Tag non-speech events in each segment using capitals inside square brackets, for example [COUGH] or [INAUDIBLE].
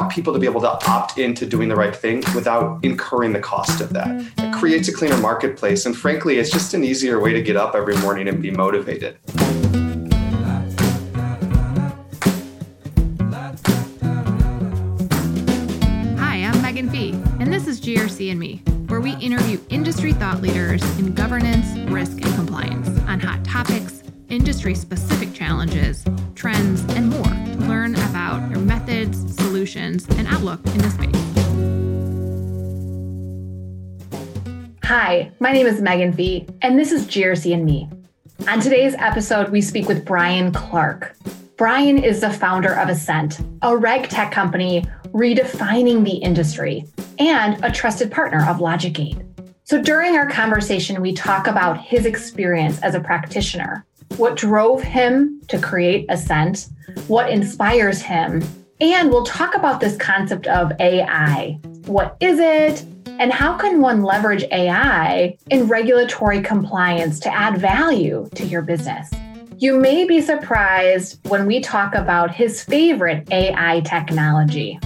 want people to be able to opt into doing the right thing without incurring the cost of that. Mm-hmm. It creates a cleaner marketplace. And frankly, it's just an easier way to get up every morning and be motivated. Hi, I'm Megan Fee, and this is GRC and Me, where we interview industry thought leaders in governance, risk, and compliance on hot topics, industry specific challenges, trends, and outlook in the space. Hi, my name is Megan Fee, and this is GRC and Me. On today's episode, we speak with Brian Clark. Brian is the founder of Ascent, a reg tech company redefining the industry and a trusted partner of LogicGate. So during our conversation, we talk about his experience as a practitioner, what drove him to create Ascent, what inspires him, and we'll talk about this concept of AI. What is it? And how can one leverage AI in regulatory compliance to add value to your business? You may be surprised when we talk about his favorite AI technology.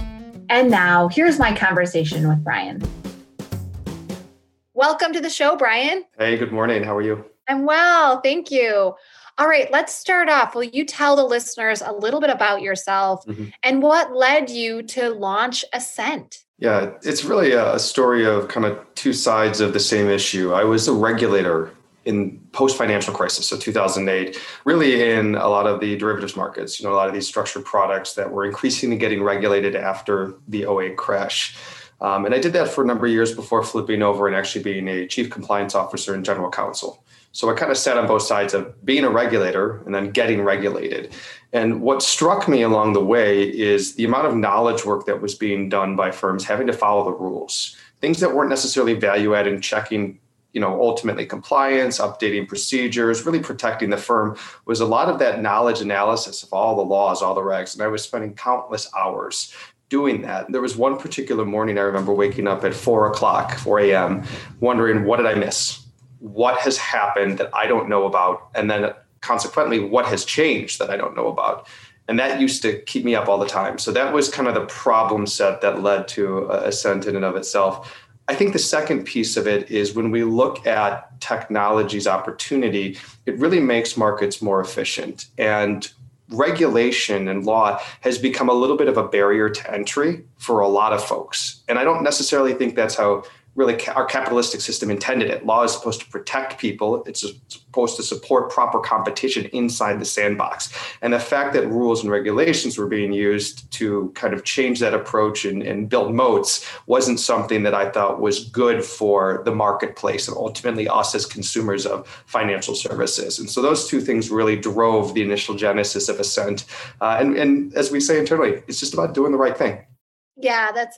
And now, here's my conversation with Brian. Welcome to the show, Brian. Hey, good morning. How are you? I'm well. Thank you. All right, let's start off. Will you tell the listeners a little bit about yourself mm-hmm. and what led you to launch Ascent? Yeah, it's really a story of kind of two sides of the same issue. I was a regulator in post financial crisis, so 2008, really in a lot of the derivatives markets, you know, a lot of these structured products that were increasingly getting regulated after the 08 crash. Um, and I did that for a number of years before flipping over and actually being a chief compliance officer and general counsel. So I kind of sat on both sides of being a regulator and then getting regulated. And what struck me along the way is the amount of knowledge work that was being done by firms having to follow the rules, things that weren't necessarily value add in checking you know ultimately compliance updating procedures really protecting the firm was a lot of that knowledge analysis of all the laws all the regs and i was spending countless hours doing that. There was one particular morning i remember waking up at 4 o'clock 4 a.m wondering what did i miss what has happened that I don't know about, and then consequently, what has changed that I don't know about. And that used to keep me up all the time. So that was kind of the problem set that led to Ascent in and of itself. I think the second piece of it is when we look at technology's opportunity, it really makes markets more efficient. And regulation and law has become a little bit of a barrier to entry for a lot of folks. And I don't necessarily think that's how really our capitalistic system intended it. Law is supposed to protect people. It's supposed to support proper competition inside the sandbox. And the fact that rules and regulations were being used to kind of change that approach and, and build moats wasn't something that I thought was good for the marketplace and ultimately us as consumers of financial services. And so those two things really drove the initial genesis of Ascent. Uh, and, and as we say internally, it's just about doing the right thing. Yeah, that's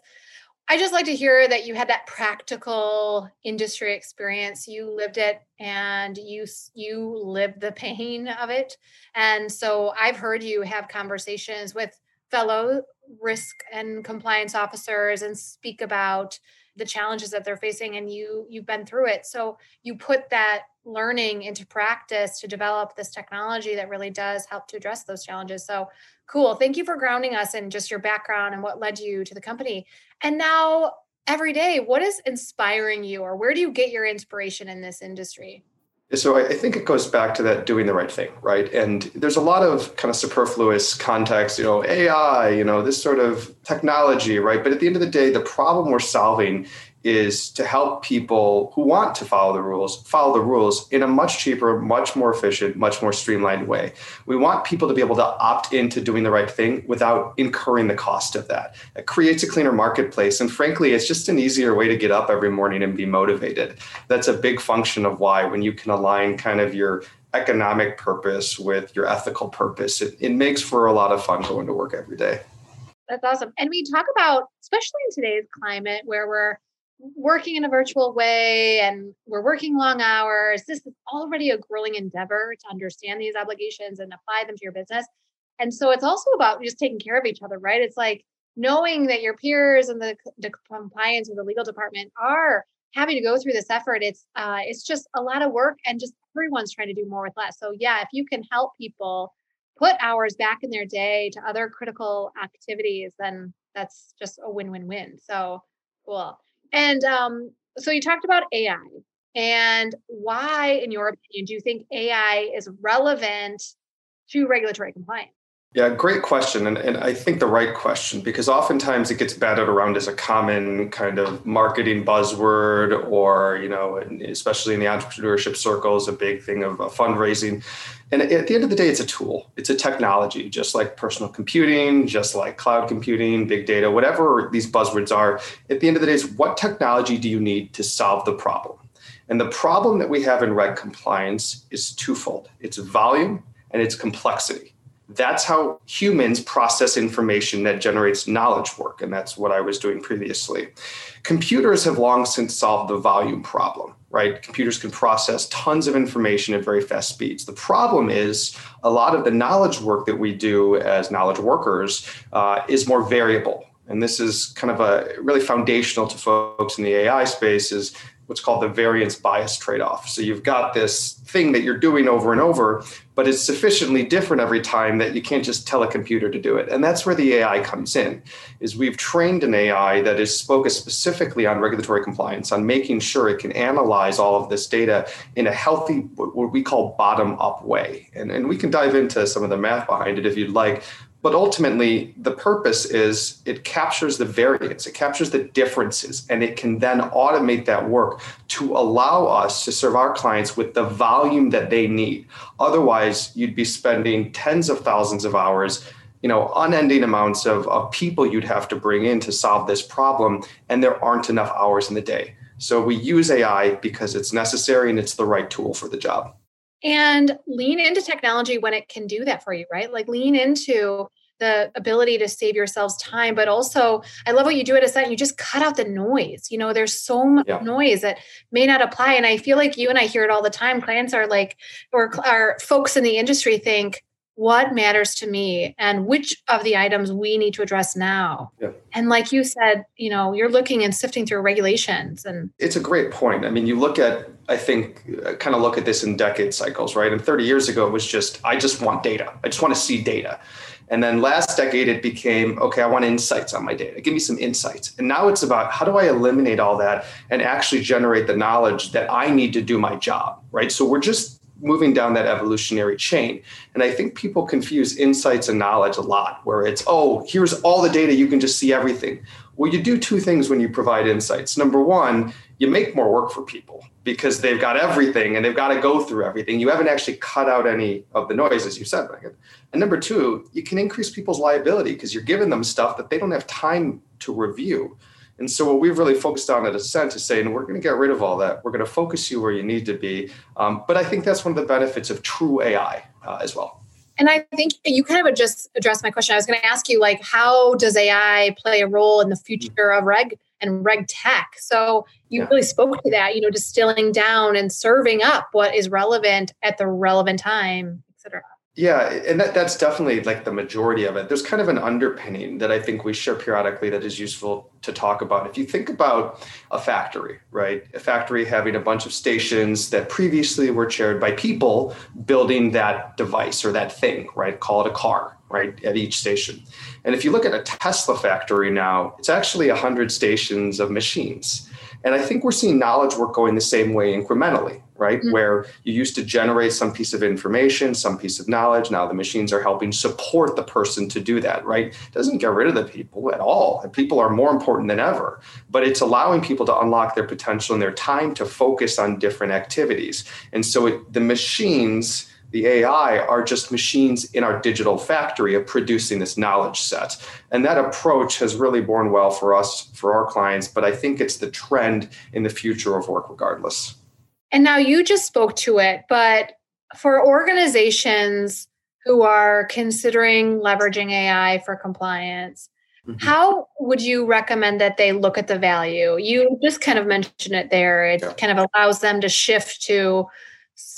I just like to hear that you had that practical industry experience. You lived it and you you lived the pain of it. And so I've heard you have conversations with fellow risk and compliance officers and speak about the challenges that they're facing and you you've been through it. So you put that learning into practice to develop this technology that really does help to address those challenges. So cool. Thank you for grounding us in just your background and what led you to the company. And now, every day, what is inspiring you, or where do you get your inspiration in this industry? So I think it goes back to that doing the right thing, right? And there's a lot of kind of superfluous context, you know, AI, you know, this sort of technology, right? But at the end of the day, the problem we're solving is to help people who want to follow the rules follow the rules in a much cheaper, much more efficient, much more streamlined way. We want people to be able to opt into doing the right thing without incurring the cost of that. It creates a cleaner marketplace. And frankly, it's just an easier way to get up every morning and be motivated. That's a big function of why when you can align kind of your economic purpose with your ethical purpose, it, it makes for a lot of fun going to work every day. That's awesome. And we talk about, especially in today's climate where we're working in a virtual way and we're working long hours. This is already a grueling endeavor to understand these obligations and apply them to your business. And so it's also about just taking care of each other, right? It's like knowing that your peers and the, the compliance or the legal department are having to go through this effort. It's uh, it's just a lot of work, and just everyone's trying to do more with less. So yeah, if you can help people put hours back in their day to other critical activities, then that's just a win-win-win. So cool. And um, so you talked about AI and why, in your opinion, do you think AI is relevant to regulatory compliance? Yeah, great question. And, and I think the right question, because oftentimes it gets batted around as a common kind of marketing buzzword, or, you know, especially in the entrepreneurship circles, a big thing of fundraising. And at the end of the day, it's a tool, it's a technology, just like personal computing, just like cloud computing, big data, whatever these buzzwords are. At the end of the day, is what technology do you need to solve the problem? And the problem that we have in reg compliance is twofold it's volume and it's complexity that's how humans process information that generates knowledge work. And that's what I was doing previously. Computers have long since solved the volume problem, right? Computers can process tons of information at very fast speeds. The problem is a lot of the knowledge work that we do as knowledge workers uh, is more variable. And this is kind of a really foundational to folks in the AI space is what's called the variance bias trade off. So you've got this thing that you're doing over and over, but it's sufficiently different every time that you can't just tell a computer to do it. And that's where the AI comes in. Is we've trained an AI that is focused specifically on regulatory compliance, on making sure it can analyze all of this data in a healthy what we call bottom up way. And, and we can dive into some of the math behind it if you'd like, but ultimately, the purpose is it captures the variance, it captures the differences, and it can then automate that work to allow us to serve our clients with the volume that they need. Otherwise, you'd be spending tens of thousands of hours you know unending amounts of, of people you'd have to bring in to solve this problem and there aren't enough hours in the day so we use ai because it's necessary and it's the right tool for the job and lean into technology when it can do that for you, right? Like lean into the ability to save yourselves time, but also I love what you do at Ascent. You just cut out the noise. You know, there's so much yeah. noise that may not apply. And I feel like you and I hear it all the time. Clients are like, or our folks in the industry think, what matters to me and which of the items we need to address now. Yeah. And like you said, you know, you're looking and sifting through regulations and It's a great point. I mean, you look at I think uh, kind of look at this in decade cycles, right? And 30 years ago it was just I just want data. I just want to see data. And then last decade it became okay, I want insights on my data. Give me some insights. And now it's about how do I eliminate all that and actually generate the knowledge that I need to do my job, right? So we're just moving down that evolutionary chain. And I think people confuse insights and knowledge a lot, where it's, oh, here's all the data, you can just see everything. Well, you do two things when you provide insights. Number one, you make more work for people because they've got everything and they've got to go through everything. You haven't actually cut out any of the noise, as you said, Megan. And number two, you can increase people's liability because you're giving them stuff that they don't have time to review. And so what we've really focused on at Ascent is saying we're going to get rid of all that. We're going to focus you where you need to be. Um, but I think that's one of the benefits of true AI uh, as well. And I think you kind of just addressed my question. I was going to ask you, like, how does AI play a role in the future of reg and reg tech? So you yeah. really spoke to that, you know, distilling down and serving up what is relevant at the relevant time, et cetera. Yeah, and that, that's definitely like the majority of it. There's kind of an underpinning that I think we share periodically that is useful to talk about. If you think about a factory, right? A factory having a bunch of stations that previously were chaired by people building that device or that thing, right? Call it a car, right? At each station. And if you look at a Tesla factory now, it's actually 100 stations of machines. And I think we're seeing knowledge work going the same way incrementally, right? Mm-hmm. Where you used to generate some piece of information, some piece of knowledge. Now the machines are helping support the person to do that, right? It doesn't get rid of the people at all. People are more important than ever, but it's allowing people to unlock their potential and their time to focus on different activities. And so it, the machines, the AI are just machines in our digital factory of producing this knowledge set. And that approach has really borne well for us, for our clients, but I think it's the trend in the future of work regardless. And now you just spoke to it, but for organizations who are considering leveraging AI for compliance, mm-hmm. how would you recommend that they look at the value? You just kind of mentioned it there. It yeah. kind of allows them to shift to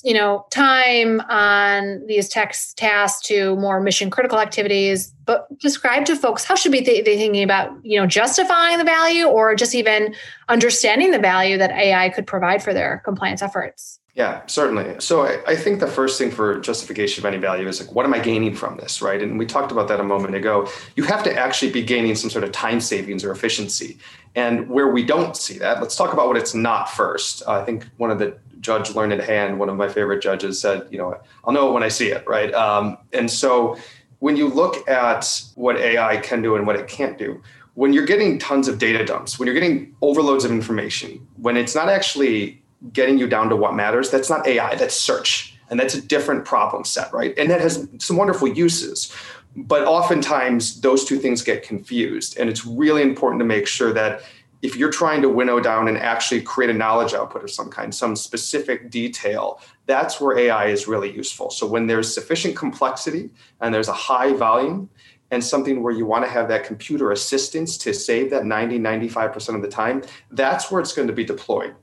you know time on these text tasks to more mission critical activities but describe to folks how should be they thinking about you know justifying the value or just even understanding the value that ai could provide for their compliance efforts yeah, certainly. So I, I, think the first thing for justification of any value is like, what am I gaining from this, right? And we talked about that a moment ago. You have to actually be gaining some sort of time savings or efficiency. And where we don't see that, let's talk about what it's not first. Uh, I think one of the Judge Learned Hand, one of my favorite judges, said, you know, I'll know it when I see it, right? Um, and so when you look at what AI can do and what it can't do, when you're getting tons of data dumps, when you're getting overloads of information, when it's not actually getting you down to what matters. That's not AI, that's search. And that's a different problem set, right? And that has some wonderful uses. But oftentimes those two things get confused. And it's really important to make sure that if you're trying to winnow down and actually create a knowledge output of some kind, some specific detail, that's where AI is really useful. So when there's sufficient complexity and there's a high volume, and something where you want to have that computer assistance to save that 90 95% of the time that's where it's going to be deployed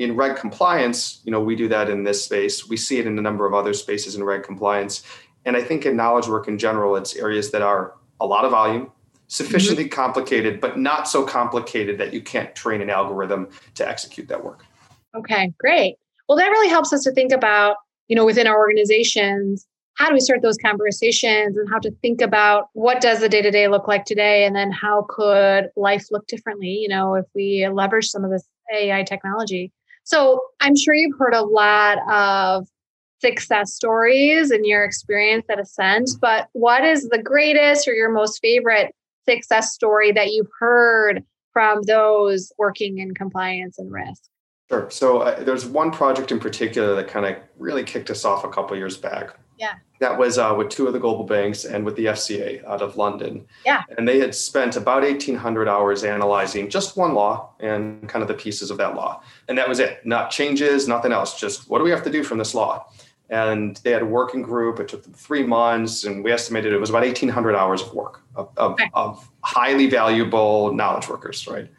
in reg compliance, you know, we do that in this space. We see it in a number of other spaces in reg compliance. And I think in knowledge work in general, it's areas that are a lot of volume, sufficiently mm-hmm. complicated, but not so complicated that you can't train an algorithm to execute that work. Okay, great. Well, that really helps us to think about, you know, within our organizations, how do we start those conversations and how to think about what does the day-to-day look like today and then how could life look differently, you know, if we leverage some of this AI technology. So I'm sure you've heard a lot of success stories in your experience at Ascent, but what is the greatest or your most favorite success story that you've heard from those working in compliance and risk? Sure. So uh, there's one project in particular that kind of really kicked us off a couple years back. Yeah. That was uh, with two of the global banks and with the FCA out of London. Yeah. And they had spent about 1,800 hours analyzing just one law and kind of the pieces of that law. And that was it. Not changes, nothing else. Just what do we have to do from this law? And they had a working group. It took them three months, and we estimated it was about 1,800 hours of work of, of, okay. of highly valuable knowledge workers, right?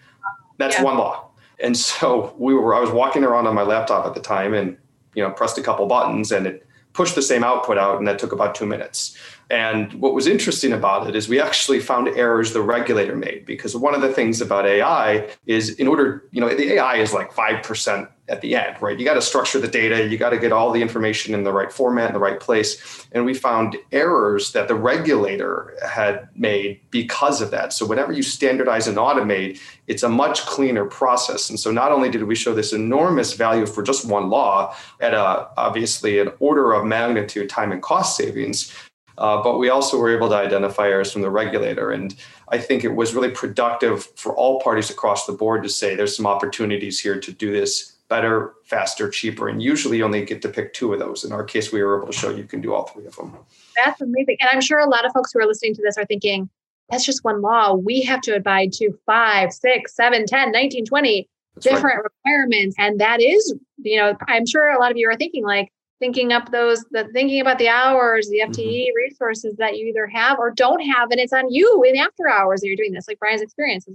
That's yeah. one law and so we were, I was walking around on my laptop at the time and, you know, pressed a couple buttons and it pushed the same output out. And that took about two minutes. And what was interesting about it is we actually found errors the regulator made because one of the things about AI is in order, you know, the AI is like 5% at the end, right? You got to structure the data, you got to get all the information in the right format, in the right place. And we found errors that the regulator had made because of that. So whenever you standardize and automate, it's a much cleaner process. And so not only did we show this enormous value for just one law at a obviously an order of magnitude time and cost savings, uh, but we also were able to identify errors from the regulator. And I think it was really productive for all parties across the board to say there's some opportunities here to do this better, faster, cheaper. And usually you only get to pick two of those. In our case, we were able to show you can do all three of them. That's amazing. And I'm sure a lot of folks who are listening to this are thinking, that's just one law. We have to abide to five, six, seven, 10, 19, 20 that's different right. requirements. And that is, you know, I'm sure a lot of you are thinking like, thinking up those the thinking about the hours the fte mm-hmm. resources that you either have or don't have and it's on you in after hours that you're doing this like brian's experience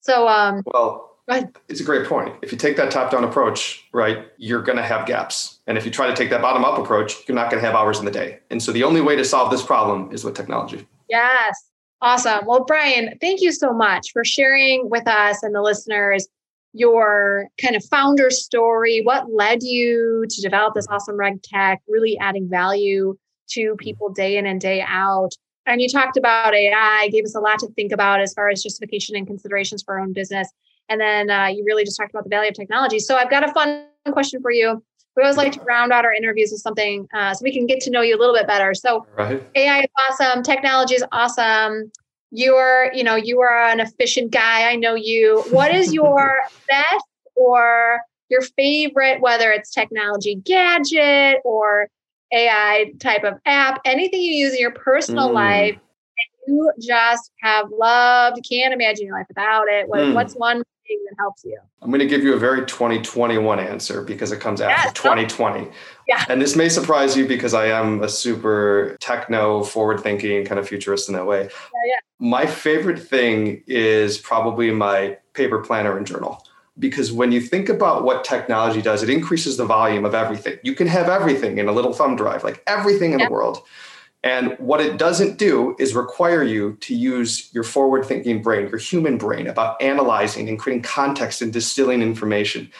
so um well it's a great point. If you take that top down approach, right, you're going to have gaps. And if you try to take that bottom up approach, you're not going to have hours in the day. And so the only way to solve this problem is with technology. Yes. Awesome. Well, Brian, thank you so much for sharing with us and the listeners your kind of founder story. What led you to develop this awesome reg tech, really adding value to people day in and day out. And you talked about AI, gave us a lot to think about as far as justification and considerations for our own business. And then uh, you really just talked about the value of technology. So I've got a fun question for you. We always like to round out our interviews with something uh, so we can get to know you a little bit better. So right. AI is awesome, technology is awesome. You're, you know, you are an efficient guy. I know you. What is your [LAUGHS] best or your favorite, whether it's technology gadget or AI type of app, anything you use in your personal mm. life, you just have loved, can't imagine your life without it. What, mm. What's one thing that helps you? I'm going to give you a very 2021 answer because it comes after yes, 2020. Yeah. And this may surprise you because I am a super techno, forward thinking kind of futurist in that way. Yeah, yeah. My favorite thing is probably my paper planner and journal because when you think about what technology does, it increases the volume of everything. You can have everything in a little thumb drive, like everything in yep. the world. And what it doesn't do is require you to use your forward thinking brain, your human brain, about analyzing and creating context and distilling information.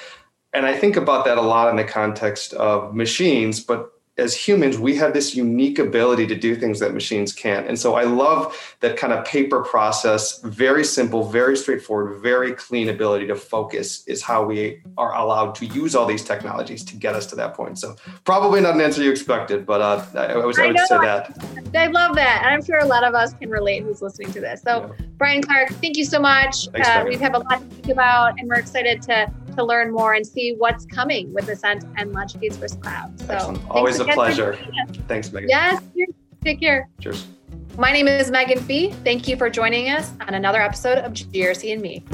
And I think about that a lot in the context of machines, but as humans, we have this unique ability to do things that machines can't. And so I love that kind of paper process, very simple, very straightforward, very clean ability to focus is how we are allowed to use all these technologies to get us to that point. So probably not an answer you expected, but uh, I, I, was, I, would say that. I love that. And I'm sure a lot of us can relate who's listening to this. So yeah. Brian Clark, thank you so much. Thanks, uh, we have a lot to think about and we're excited to to learn more and see what's coming with Ascent and LogicGate's Risk Cloud. So Excellent. always a pleasure. Thanks, Megan. Yes, take care. Cheers. My name is Megan Fee. Thank you for joining us on another episode of GRC and Me.